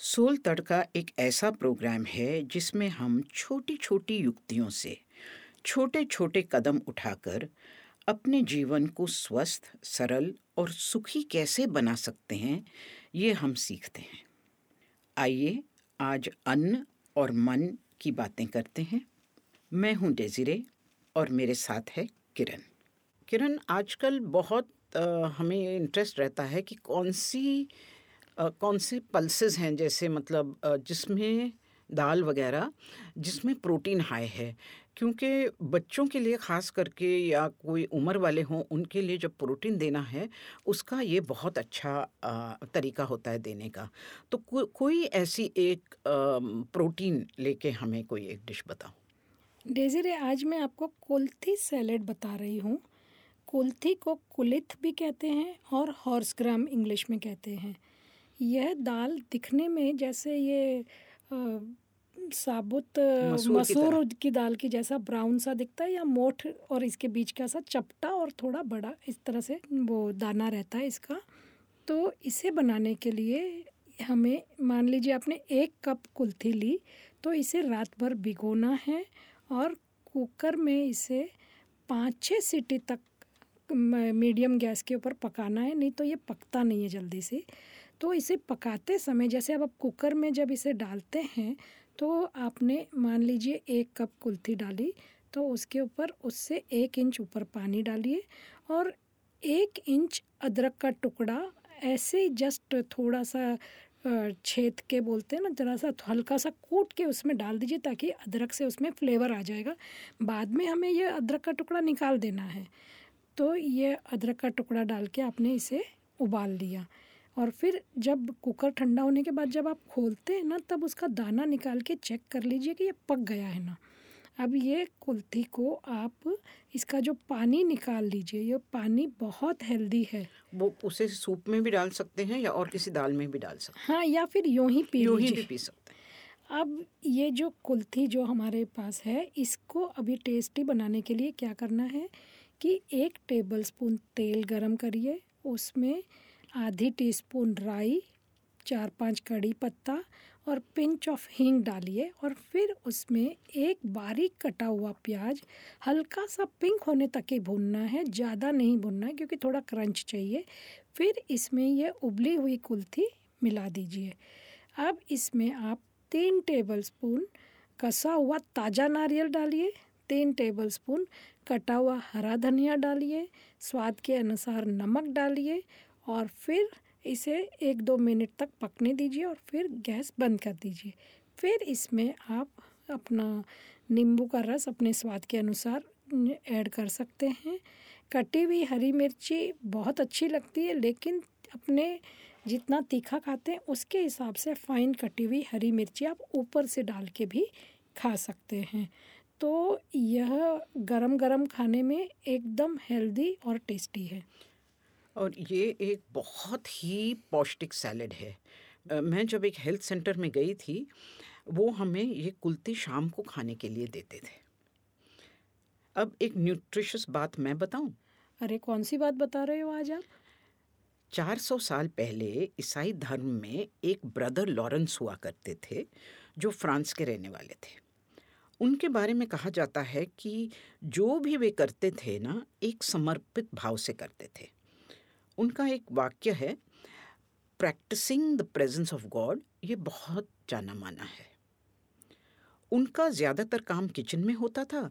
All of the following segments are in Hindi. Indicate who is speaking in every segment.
Speaker 1: सोल तड़का एक ऐसा प्रोग्राम है जिसमें हम छोटी छोटी युक्तियों से छोटे छोटे कदम उठाकर अपने जीवन को स्वस्थ सरल और सुखी कैसे बना सकते हैं ये हम सीखते हैं। आइए आज अन्न और मन की बातें करते हैं। मैं हूँ डेजिरे और मेरे साथ है किरण। किरण आजकल बहुत आ, हमें इंटरेस्ट रहता है कि कौन सी कौन से पल्सेस हैं जैसे मतलब जिसमें दाल वगैरह जिसमें प्रोटीन हाई है? क्योंकि बच्चों के लिए ख़ास करके या कोई उम्र वाले हों उनके लिए जब प्रोटीन देना है उसका ये बहुत अच्छा तरीका होता है देने का। तो को, कोई ऐसी एक प्रोटीन लेके हमें कोई एक डिश बताओ।
Speaker 2: डेजिरे आज मैं आपको कुल्थी सैलेड बता रही हूँ। कुल्थी को कुलिथ भी कहते हैं और हॉर्स ग्राम इंग्लिश में कहते हैं। यह दाल दिखने में जैसे ये आ, साबुत मसूर, मसूर की, की दाल की जैसा ब्राउन सा दिखता है या मोठ और इसके बीच का सा चपटा और थोड़ा बड़ा इस तरह से वो दाना रहता है इसका। तो इसे बनाने के लिए हमें मान लीजिए आपने एक कप कुल्थी ली तो इसे रात भर भिगोना है और कुकर में इसे पाँच छः सीटी तक मीडियम गैस के ऊपर पकाना है नहीं तो ये पकता नहीं है जल्दी से। तो इसे पकाते समय, जैसे अब आप कुकर में जब इसे डालते हैं तो आपने मान लीजिए एक कप कुल्थी डाली तो उसके ऊपर उससे एक इंच ऊपर पानी डालिए और एक इंच अदरक का टुकड़ा, ऐसे जस्ट थोड़ा सा छेद के बोलते हैं ना ज़रा सा हल्का सा कूट के उसमें डाल दीजिए ताकि अदरक से उसमें फ्लेवर आ जाएगा। बाद में हमें ये अदरक का टुकड़ा निकाल देना है। तो ये अदरक का टुकड़ा डाल के आपने इसे उबाल लिया। और फिर जब कुकर ठंडा होने के बाद जब आप खोलते हैं ना तब उसका दाना निकाल के चेक कर लीजिए कि ये पक गया है ना। अब ये कुल्थी को आप इसका जो पानी निकाल लीजिए ये पानी बहुत हेल्दी है।
Speaker 1: वो उसे सूप में भी डाल सकते हैं या और किसी दाल में भी डाल सकते
Speaker 2: हैं? हाँ या फिर यूँ ही पी
Speaker 1: यूँ ही भी पी सकते
Speaker 2: हैं। अब ये जो कुल्थी जो हमारे पास है इसको अभी टेस्टी बनाने के लिए क्या करना है कि एक टेबल स्पून तेल गरम करिए उसमें आधी टीस्पून राई चार पाँच कड़ी पत्ता और पिंच ऑफ़ हींग डालिए और फिर उसमें एक बारीक कटा हुआ प्याज हल्का सा पिंक होने तक ही भूनना है। ज़्यादा नहीं भूनना है क्योंकि थोड़ा क्रंच चाहिए। फिर इसमें ये उबली हुई कुल्थी मिला दीजिए। अब इसमें आप तीन टेबल स्पून कसा हुआ ताज़ा नारियल डालिए, तीन टेबलस्पून कटा हुआ हरा धनिया डालिए, स्वाद के अनुसार नमक डालिए और फिर इसे एक दो मिनट तक पकने दीजिए और फिर गैस बंद कर दीजिए। फिर इसमें आप अपना नींबू का रस अपने स्वाद के अनुसार ऐड कर सकते हैं। कटी हुई हरी मिर्ची बहुत अच्छी लगती है, लेकिन अपने जितना तीखा खाते हैं, उसके हिसाब से फाइन कटी हुई हरी मिर्ची आप ऊपर से डाल के भी खा सकते हैं। तो यह गरम गरम खाने में एकदम हेल्दी और टेस्टी है।
Speaker 1: और ये एक बहुत ही पौष्टिक सैलड है। मैं जब एक हेल्थ सेंटर में गई थी वो हमें ये कुल्ती शाम को खाने के लिए देते थे। अब एक न्यूट्रिशियस बात मैं बताऊँ?
Speaker 2: अरे कौन सी बात बता रहे हो आज आप?
Speaker 1: 400 साल पहले ईसाई धर्म में एक ब्रदर लॉरेंस हुआ करते थे जो फ्रांस के रहने वाले थे। उनके बारे में कहा जाता है कि जो भी वे करते थे ना एक समर्पित भाव से करते थे। उनका एक वाक्य है practicing the presence of God ये बहुत जाना माना है। उनका ज़्यादातर काम किचन में होता था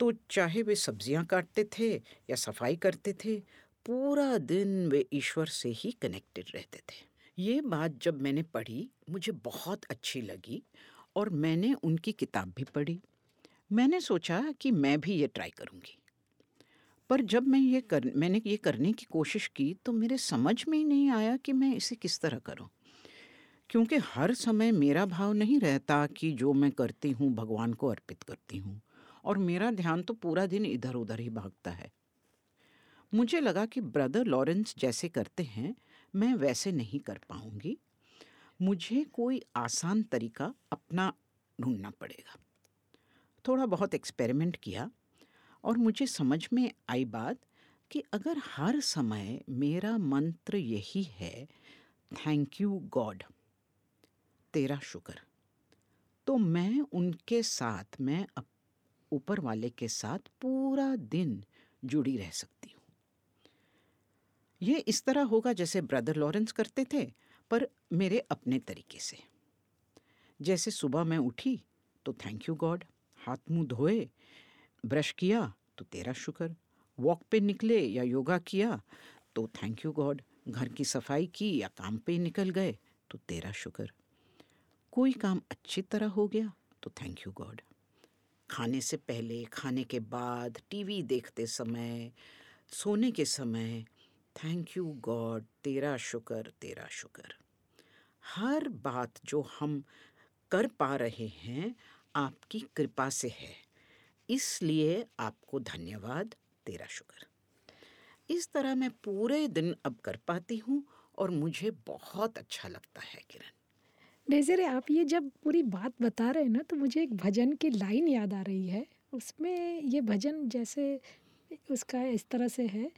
Speaker 1: तो चाहे वे सब्ज़ियाँ काटते थे या सफ़ाई करते थे, पूरा दिन वे ईश्वर से ही कनेक्टेड रहते थे। ये बात जब मैंने पढ़ी, मुझे बहुत अच्छी लगी और मैंने उनकी किताब भी पढ़ी। मैंने सोचा कि मैं भी ये ट्राई करूँगी। पर जब मैं ये कर, मैंने ये करने की कोशिश की तो मेरे समझ में ही नहीं आया कि मैं इसे किस तरह करूँ। क्योंकि हर समय मेरा भाव नहीं रहता कि जो मैं करती हूँ, भगवान को अर्पित करती हूँ। और मेरा ध्यान तो पूरा दिन इधर उधर ही भागता है। मुझे लगा कि ब्रदर लॉरेंस जैसे करते हैं, मैं वैसे नहीं कर पाऊँगी। मुझे कोई आसान तरीका अपना ढूंढना पड़ेगा। थोड़ा बहुत एक्सपेरिमेंट किया। और मुझे समझ में आई बात कि अगर हर समय मेरा मंत्र यही है थैंक यू गॉड तेरा शुक्र। तो मैं उनके साथ, मैं ऊपर वाले के साथ पूरा दिन जुड़ी रह सकती हूँ। ये इस तरह होगा जैसे ब्रदर लॉरेंस करते थे, पर मेरे अपने तरीके से। जैसे सुबह मैं उठी तो थैंक यू गॉड हाथ मुँह धोए ब्रश किया तो तेरा शुक्र। वॉक पे निकले या योगा किया तो थैंक यू गॉड घर की सफ़ाई की या काम पे निकल गए तो तेरा शुक्र। कोई काम अच्छी तरह हो गया तो थैंक यू गॉड खाने से पहले, खाने के बाद टीवी देखते समय, सोने के समय थैंक यू गॉड तेरा शुक्र तेरा शुक्र। हर बात जो हम कर पा रहे हैं, आपकी कृपा से है। इसलिए आपको धन्यवाद। तेरा शुक्र। इस तरह मैं पूरे दिन अब कर पाती हूँ और मुझे बहुत अच्छा लगता है, किरण।
Speaker 2: डेजरे, आप ये जब पूरी बात बता रहे हैं ना तो मुझे एक भजन की लाइन याद आ रही है। उसमें ये भजन जैसे उसका इस तरह से है,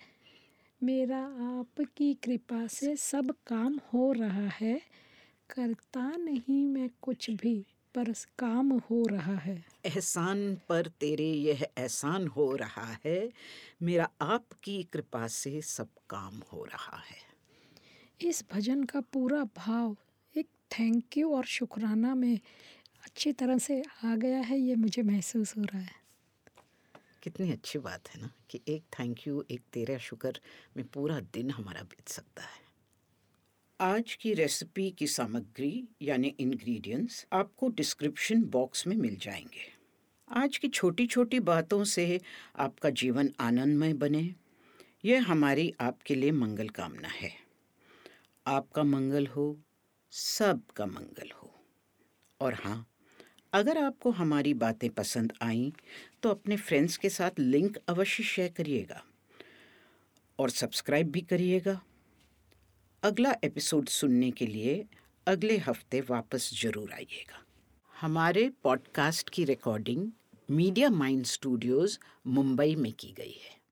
Speaker 2: मेरा आपकी कृपा से सब काम हो रहा है, करता नहीं मैं कुछ भी, पर काम हो रहा है।
Speaker 1: एहसान पर तेरे यह एहसान हो रहा है मेरा आपकी कृपा से सब काम हो रहा है।
Speaker 2: इस भजन का पूरा भाव एक थैंक यू और शुक्राना में अच्छी तरह से आ गया है ये मुझे महसूस हो रहा है।
Speaker 1: कितनी अच्छी बात है ना कि एक थैंक यू एक तेरा शुक्र में पूरा दिन हमारा बीत सकता है। आज की रेसिपी की सामग्री यानी इंग्रेडिएंट्स आपको डिस्क्रिप्शन बॉक्स में मिल जाएँगे। आज की छोटी छोटी बातों से आपका जीवन आनंदमय बने। यह हमारी आपके लिए मंगल कामना है। आपका मंगल हो, सबका मंगल हो। और हाँ अगर आपको हमारी बातें पसंद आईं तो अपने फ्रेंड्स के साथ लिंक अवश्य शेयर करिएगा। और सब्सक्राइब भी करिएगा। अगला एपिसोड सुनने के लिए अगले हफ़्ते वापस ज़रूर आइएगा। हमारे पॉडकास्ट की recording Media Mind Studios Mumbai में की गई है।